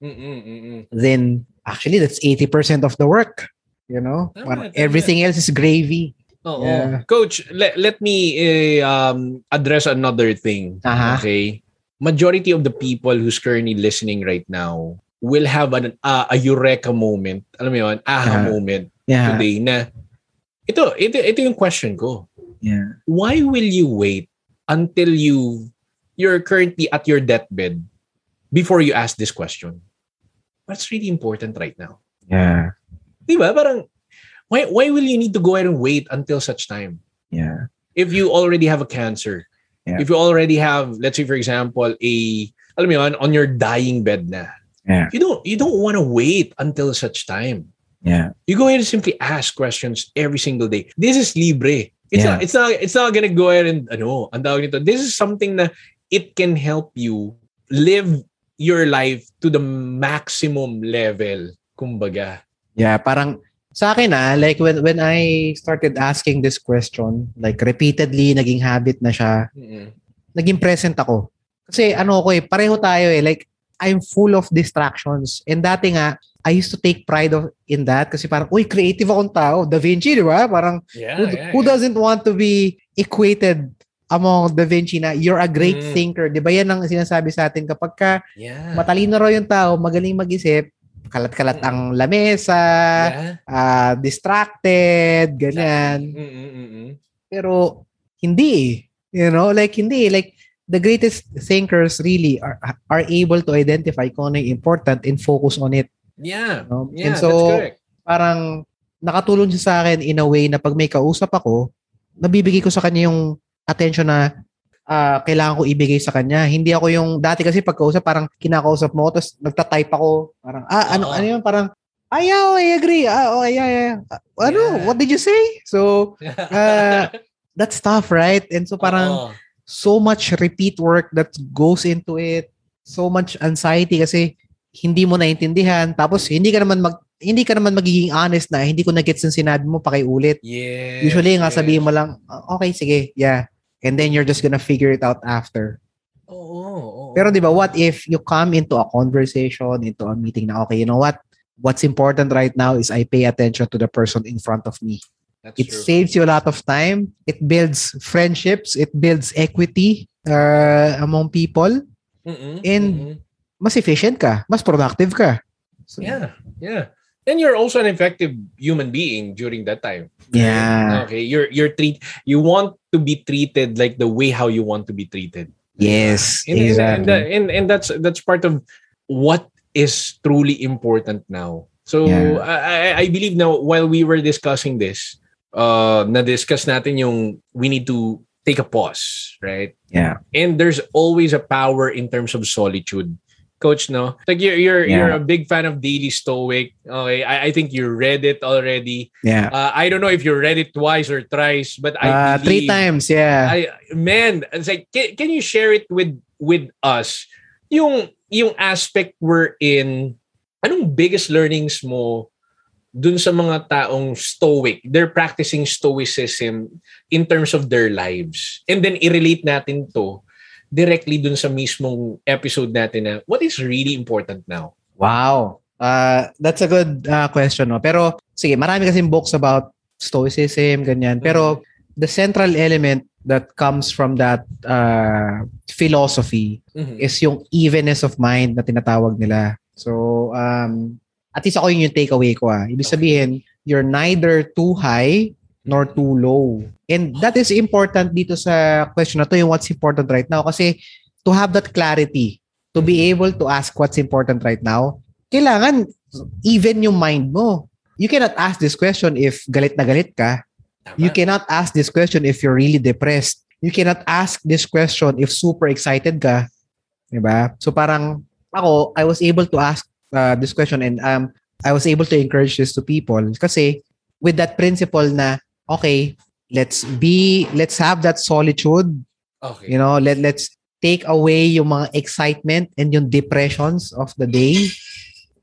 Mm-mm, mm-mm. then actually that's 80% of the work. You know? Tama, tama. everything else is gravy. Oo. Yeah. Coach, let, let me eh, um, address another thing. Aha. Okay? Majority of the people who's currently listening right now will have an, uh, a eureka moment. Alam mo yun? Aha Aha. moment Yeah. today na ito, ito, ito yung question ko. Yeah. Why will you wait until you you're currently at your deathbed before you ask this question? What's really important right now? Yeah. Di ba? Parang, why, why will you need to go ahead and wait until such time? Yeah. if you already have a cancer, Yeah. if you already have, let's say for example, a alam mo yun, on your dying bed na, Yeah. you don't you don't want to wait until such time. Yeah. You go ahead and simply ask questions every single day. This is libre. It's Yeah. not it's not it's not gonna go ahead and ano, ang tawag nito. This is something that it can help you live your life to the maximum level. Kumbaga. Yeah, parang sa akin ah, like when when I started asking this question, like repeatedly naging habit na siya, Mm-mm. naging present ako. Kasi ano ko eh, pareho tayo eh, like I'm full of distractions. And dati nga, I used to take pride of in that kasi parang, uy, creative akong tao. Da Vinci, di ba? Parang, Yeah, who, yeah, who yeah. doesn't want to be equated among Da Vinci na you're a great Mm. thinker. Di ba yan ang sinasabi sa atin kapag ka Yeah. matalino raw yung tao, magaling mag-isip, kalat-kalat Mm. ang lamesa, yeah. ah, distracted, ganyan. Mm-mm-mm. Pero hindi. You know, like hindi. Like the greatest thinkers really are are able to identify kung ano yung important and focus on it. Yeah. No? Yeah, and so, that's correct. parang nakatulong siya sa akin in a way na pag may kausap ako, nabibigay ko sa kanya yung attention na ah, kailangan ko ibigay sa kanya. Hindi ako yung, dati kasi pagkausap, parang kinakausap mo, tapos nagtatype ako. Parang, ah, ano, Oo. ano yun? Parang, ay, oh, I agree. Ah, oh, yeah, yeah. Ah, Ano? Yeah. What did you say? So, uh, that's tough, right? And so parang, Oo. so much repeat work that goes into it. So much anxiety kasi hindi mo naintindihan. Tapos hindi ka naman mag hindi ka naman magiging honest na hindi ko na-gets yung sinabi mo pakiulit. Yes. Usually nga sabihin mo lang, "Ah, okay, sige, yeah. And then you're just gonna figure it out after. Oo. oo. Pero di ba, what if you come into a conversation, into a meeting na, okay, you know what? What's important right now is I pay attention to the person in front of me. That's It true. saves you a lot of time. It builds friendships. It builds equity uh, among people. Mm-mm, and- mm-mm. Mas efficient ka. Mas productive ka. So, Yeah, yeah. And you're also an effective human being during that time. Yeah. Okay. You're you're treat you want to be treated like the way how you want to be treated. Yes. And, and, and, exactly. and, and that's that's part of what is truly important now. So Yeah. I, I believe now while we were discussing this, uh na-discuss natin yung we need to take a pause, right? Yeah. And there's always a power in terms of solitude. Coach, no? Like you're you're you're Yeah. a big fan of Daily Stoic. Okay, I, I think you read it already. yeah. Uh, I don't know if you read it twice or thrice, but I Uh, three times. Yeah. I man, it's like can, can you share it with with us? Yung yung aspect we're in anong biggest learnings mo dun sa mga taong stoic? They're practicing stoicism in terms of their lives. And then i-relate natin to directly dun sa mismong episode natin na what is really important now? wow. Uh, that's a good uh, question. No? Pero, sige, marami kasing books about stoicism, ganyan. Pero, the central element that comes from that uh, philosophy Mhm. is yung evenness of mind na tinatawag nila. So, um, at least ako yun yung takeaway ko ah. Ibig sabihin, you're neither too high nor too low. And that is important dito sa question na to, yung what's important right now. Kasi to have that clarity, to be able to ask what's important right now, kailangan even yung mind mo. You cannot ask this question if galit na galit ka. Tama? You cannot ask this question if you're really depressed. You cannot ask this question if super excited ka. Diba? So parang ako, I was able to ask uh, this question and um, I was able to encourage this to people kasi with that principle na, okay, let's be, let's have that solitude, okay. you know, let, let's take away yung mga excitement and yung depressions of the day.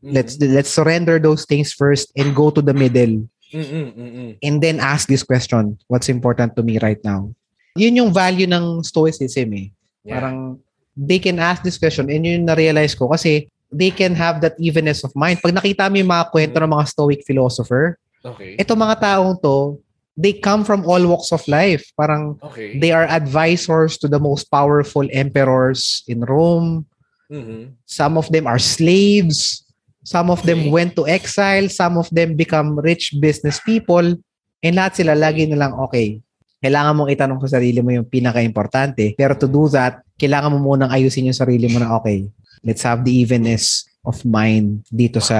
Mhm. Let's let's surrender those things first and go to the middle Mm-mm, mm-mm. and then ask this question, what's important to me right now? Yun yung value ng stoicism eh. Yeah. Parang they can ask this question and yun na-realize ko kasi they can have that evenness of mind. Pag nakita mo yung mga kwento ng mga stoic philosopher, Okay. ito mga taong to, they come from all walks of life. Parang Okay. they are advisors to the most powerful emperors in Rome. Mhm. Some of them are slaves. Some of them Okay. went to exile. Some of them become rich business people. And lahat sila lagi na lang, okay, kailangan mong itanong sa sarili mo yung pinaka-importante. Pero to do that, kailangan mo munang ayusin yung sarili mo na, okay, let's have the evenness of mind dito sa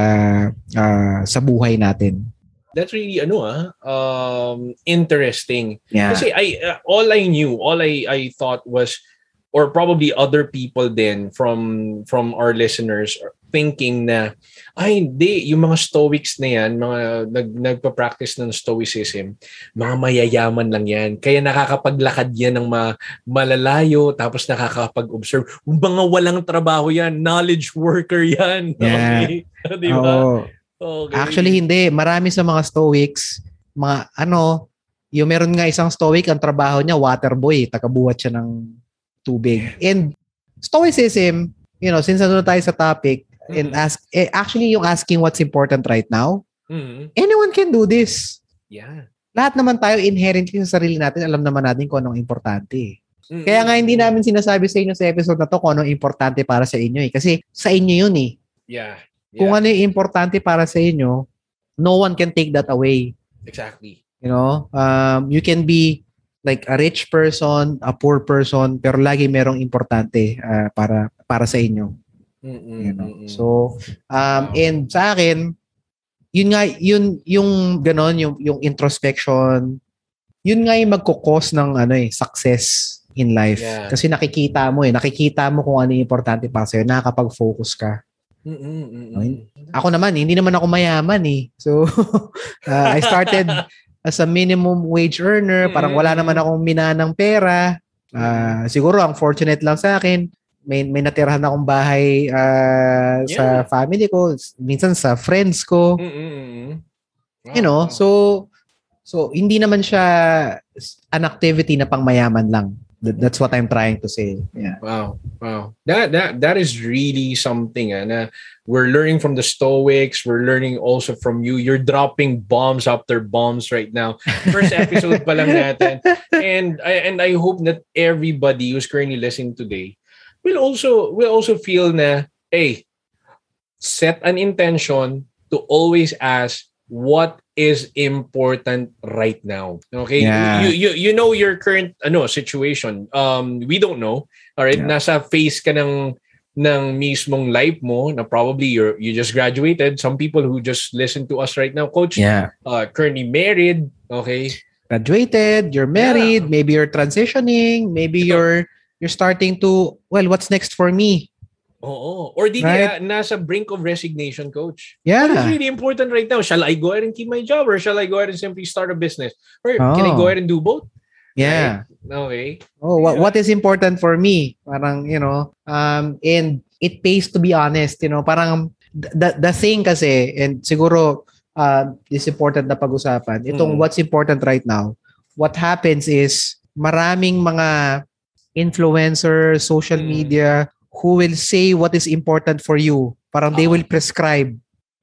ah, sa buhay natin. That's really ano ah um interesting. Yeah. Kasi I uh, all I knew, all I I thought was or probably other people then from from our listeners thinking na ay hindi yung mga stoics na yan mga nag nagpa-practice ng stoicism mga mayayaman lang yan kaya nakakapaglakad yan ng ma, malalayo tapos nakakapag-observe mga walang trabaho yan knowledge worker yan Yeah. okay di ba Oo. Okay. Actually, hindi. Marami sa mga stoics, mga ano, yung meron nga isang stoic, ang trabaho niya, water boy. Tagabuhat siya ng tubig. And stoicism, you know, since nandun tayo sa topic, and Mhm. ask, eh, actually yung asking what's important right now, Mhm. anyone can do this. yeah Lahat naman tayo inherently sa sarili natin, alam naman natin kung anong importante. eh. Mm-mm. Kaya nga hindi namin sinasabi sa inyo sa episode na to kung ano importante para sa inyo eh. Kasi sa inyo yun eh. Yeah. Yeah. Kung ano yung importante para sa inyo, no one can take that away. Exactly. You know, um, you can be like a rich person, a poor person, pero lagi merong importante uh, para para sa inyo. Mm-mm, You know? mm-mm. So, um, Wow. and sa akin, yun nga, yun, yung ganon, yung, yung introspection, yun nga yung magkukos ng ano eh, success in life. Yeah. Kasi nakikita mo eh, nakikita mo kung ano yung importante para sa'yo, nakakapag-focus ka. Mm-mm, mm-mm. Ako naman, hindi naman ako mayaman eh. So, uh, I started as a minimum wage earner. Parang wala Mm. naman akong minanang pera. Ah, siguro, ang fortunate lang sa akin, may, may natirahan akong bahay ah, sa Yeah. family ko, minsan sa friends ko. Mm-mm. Wow, You know, so, so hindi naman siya an activity na pang mayaman lang. That- That's what I'm trying to say. Yeah. Wow, wow. That that that is really something. Ah, na we're learning from the Stoics. We're learning also from you. You're dropping bombs after bombs right now. First episode pa lang natin. And I and I hope that everybody who's currently listening today will also will also feel na hey, set an intention to always ask what is important right now. Okay? Yeah. You you you know your current ano situation. Um we don't know. All right? Yeah. Nasa phase ka ng ng mismong life mo na probably you're you just graduated. Some people who just listen to us right now, coach, Yeah. uh, currently married, okay? graduated, you're married, maybe you're transitioning, maybe Ito. you're you're starting to well, what's next for me? Oo. Or di Right. kaya nasa brink of resignation, coach. What is Yeah. really important right now? Shall I go ahead and keep my job or shall I go ahead and simply start a business? Or can I Oh. go ahead and do both? Yeah. Okay. Oh, what Yeah. what is important for me? Parang, you know, um and it pays to be honest, you know, parang the the thing kasi and siguro uh, is important na pag-usapan. Itong Mm. what's important right now. What happens is maraming mga influencers, social Mm. media who will say what is important for you. Parang they will prescribe,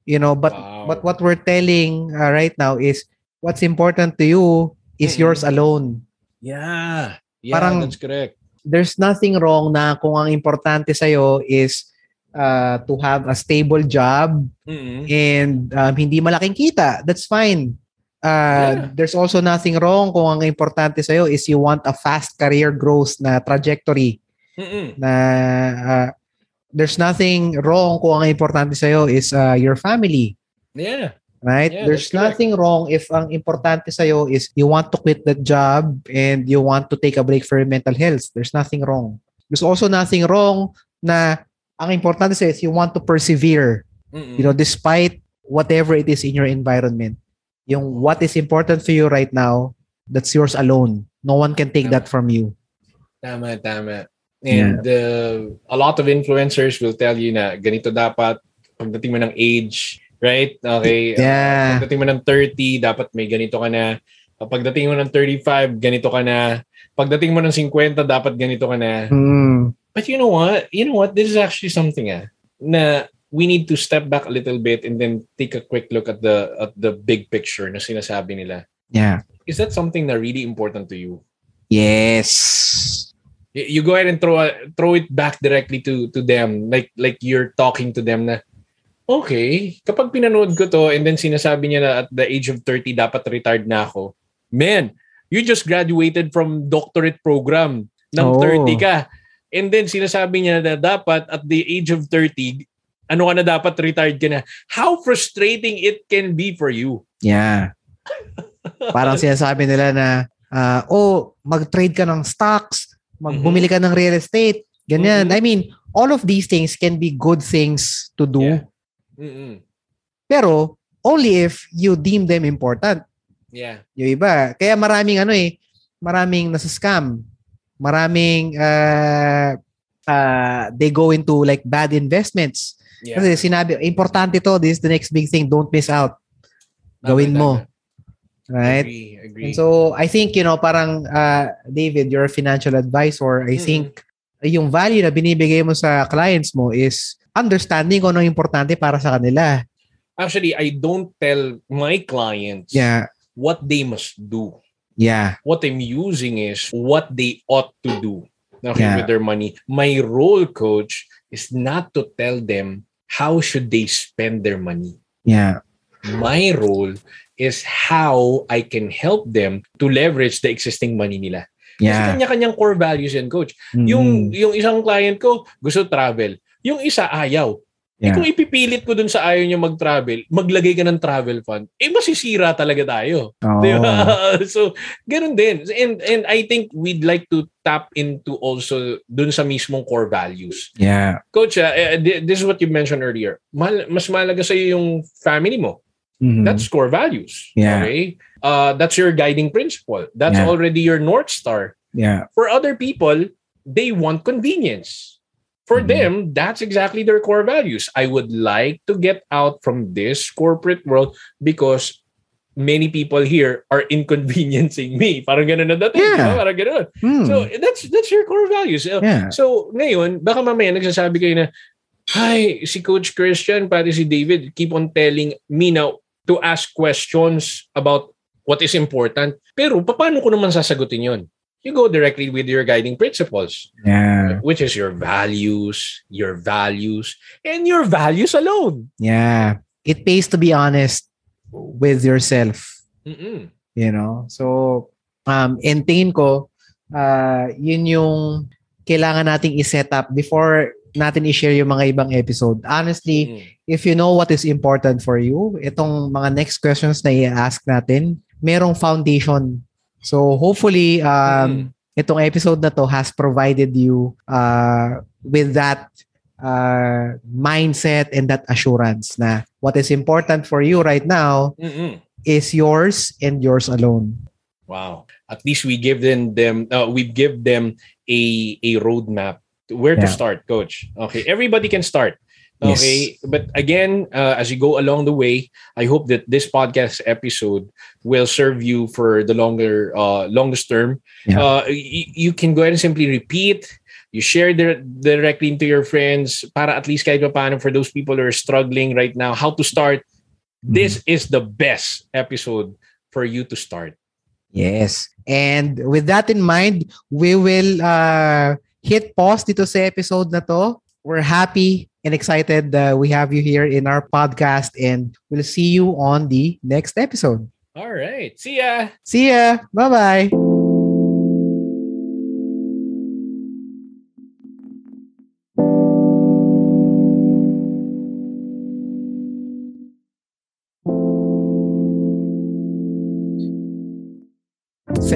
you know, but Wow. but what we're telling uh, right now is what's important to you is Mm-mm. yours alone. Yeah. Yeah, Parang- that's correct. there's nothing wrong na kung ang importante sa'yo is uh, to have a stable job Mm-mm. and um, hindi malaking kita. That's fine. Uh, Yeah. There's also nothing wrong kung ang importante sa'yo is you want a fast career growth na trajectory Mm-mm. na uh, there's nothing wrong kung ang importante sa'yo is uh, your family. Yeah. Right? Yeah, There's that's correct. nothing wrong if ang importante sa'yo is you want to quit that job and you want to take a break for your mental health. There's nothing wrong. There's also nothing wrong na ang importante sa'yo is you want to persevere, Mm-mm. you know, despite whatever it is in your environment. Yung what is important for you right now, that's yours alone. No one can take that from you. Tama, tama. And uh, a lot of influencers will tell you na ganito dapat pagdating mo ng age, right? Okay. uh, Yeah. pagdating mo ng 30, dapat may ganito ka na. Uh, Pagdating mo ng 35, ganito ka na. Pagdating mo ng 50, dapat ganito ka na. Hmm. But you know what? You know what? This is actually something ah, na we need to step back a little bit and then take a quick look at the at the big picture na sinasabi nila. Yeah. Is that something na really important to you? Yes. You go ahead and throw a- throw it back directly to to them like like you're talking to them na okay kapag pinanood ko to and then sinasabi niya na at the age of 30 dapat retired na ako man you just graduated from doctorate program ng Oo. 30 ka and then sinasabi niya na dapat at the age of 30 ano ka na dapat retired ka na how frustrating it can be for you Yeah. Parang sinasabi nila na, ah, oh, mag-trade ka ng stocks, magbumili ka ng real estate, ganyan. Mhm. I mean, all of these things can be good things to do, Yeah. Mm-mm. pero only if you deem them important. yeah Yung iba. Kaya maraming ano eh, maraming nasa scam. Maraming uh, uh, they go into like bad investments. yeah Kasi sinabi, importante to, this is the next big thing, don't miss out. Gawin mo. Right? agree agree And so I think you know parang uh, David you're a financial advisor. I Mm-mm. think yung value na binibigay mo sa clients mo is understanding kung ano importante para sa kanila. Actually, I don't tell my clients Yeah. what they must do. Yeah. What I'm using is what they ought to do okay, Yeah. with their money. My role, coach, is not to tell them how should they spend their money. Yeah. My role is how I can help them to leverage the existing money nila. Kasi Yeah. kanya-kanyang core values yan, coach. Mm. Yung yung isang client ko gusto travel. Yung isa ayaw. Eh Yeah. kung ipipilit ko dun sa ayaw niya mag-travel, maglagay ka ng travel fund, eh masisira talaga tayo. Oh. Di ba? so, ganun din. And, and I think we'd like to tap into also dun sa mismong core values. Yeah. Coach, uh, thi- this is what you mentioned earlier. Mal- mas malaga sa'yo yung family mo. Mhm. That's core values. Yeah. Okay? Uh, that's your guiding principle. That's Yeah. already your North Star. yeah. For other people, they want convenience. For Mhm. them, that's exactly their core values. I would like to get out from this corporate world because many people here are inconveniencing me. Parang ganun na dating. Yeah. Parang ganun. Hmm. So, that's that's your core values. Uh, yeah. So, ngayon, baka mamaya nagsasabi kayo na, Hi, si Coach Christian, pati si David, keep on telling me now to ask questions about what is important. Pero, paano ko naman sasagutin yon? You go directly with your guiding principles, Yeah. which is your values, your values, and your values alone. Yeah. It pays to be honest with yourself. Mm-mm. you know so um in tingin ko uh yun yung kailangan nating i-set up before natin i-share yung mga ibang episode honestly Mm. If you know what is important for you itong mga next questions na i-ask natin merong foundation so hopefully um itong episode na to has provided you uh with that uh mindset and that assurance na what is important for you right now Mm-mm. is yours and yours alone. Wow. At least we give them them uh, we give them a a roadmap to where to start, coach. Okay, everybody can start. Yes. Okay, but again, uh, as you go along the way, I hope that this podcast episode will serve you for the longer uh longest term. Yeah. Uh y- you can go ahead and simply repeat you share dir- directly into your friends para at least kahit pa paano for those people who are struggling right now how to start this is the best episode for you to start Yes. And with that in mind, we will uh, hit pause dito sa episode na to. We're happy and excited that we have you here in our podcast and we'll see you on the next episode. all right see ya See ya. Bye-bye.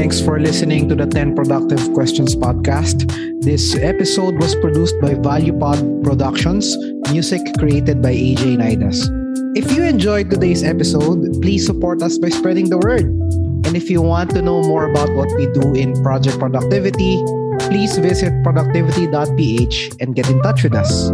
Thanks for listening to the 10 Productive Questions podcast. This episode was produced by ValuePod Productions, music created by AJ Naidas. If you enjoyed today's episode, please support us by spreading the word. And if you want to know more about what we do in Project Productivity, please visit productivity.ph and get in touch with us.